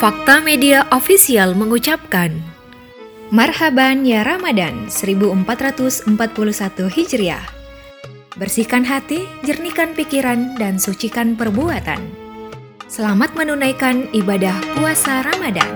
Fakta Media Official mengucapkan Marhaban ya Ramadan 1441 Hijriah. Bersihkan hati, jernihkan pikiran, dan sucikan perbuatan. Selamat menunaikan ibadah puasa Ramadan.